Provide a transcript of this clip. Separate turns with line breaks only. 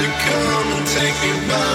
to come and take me by.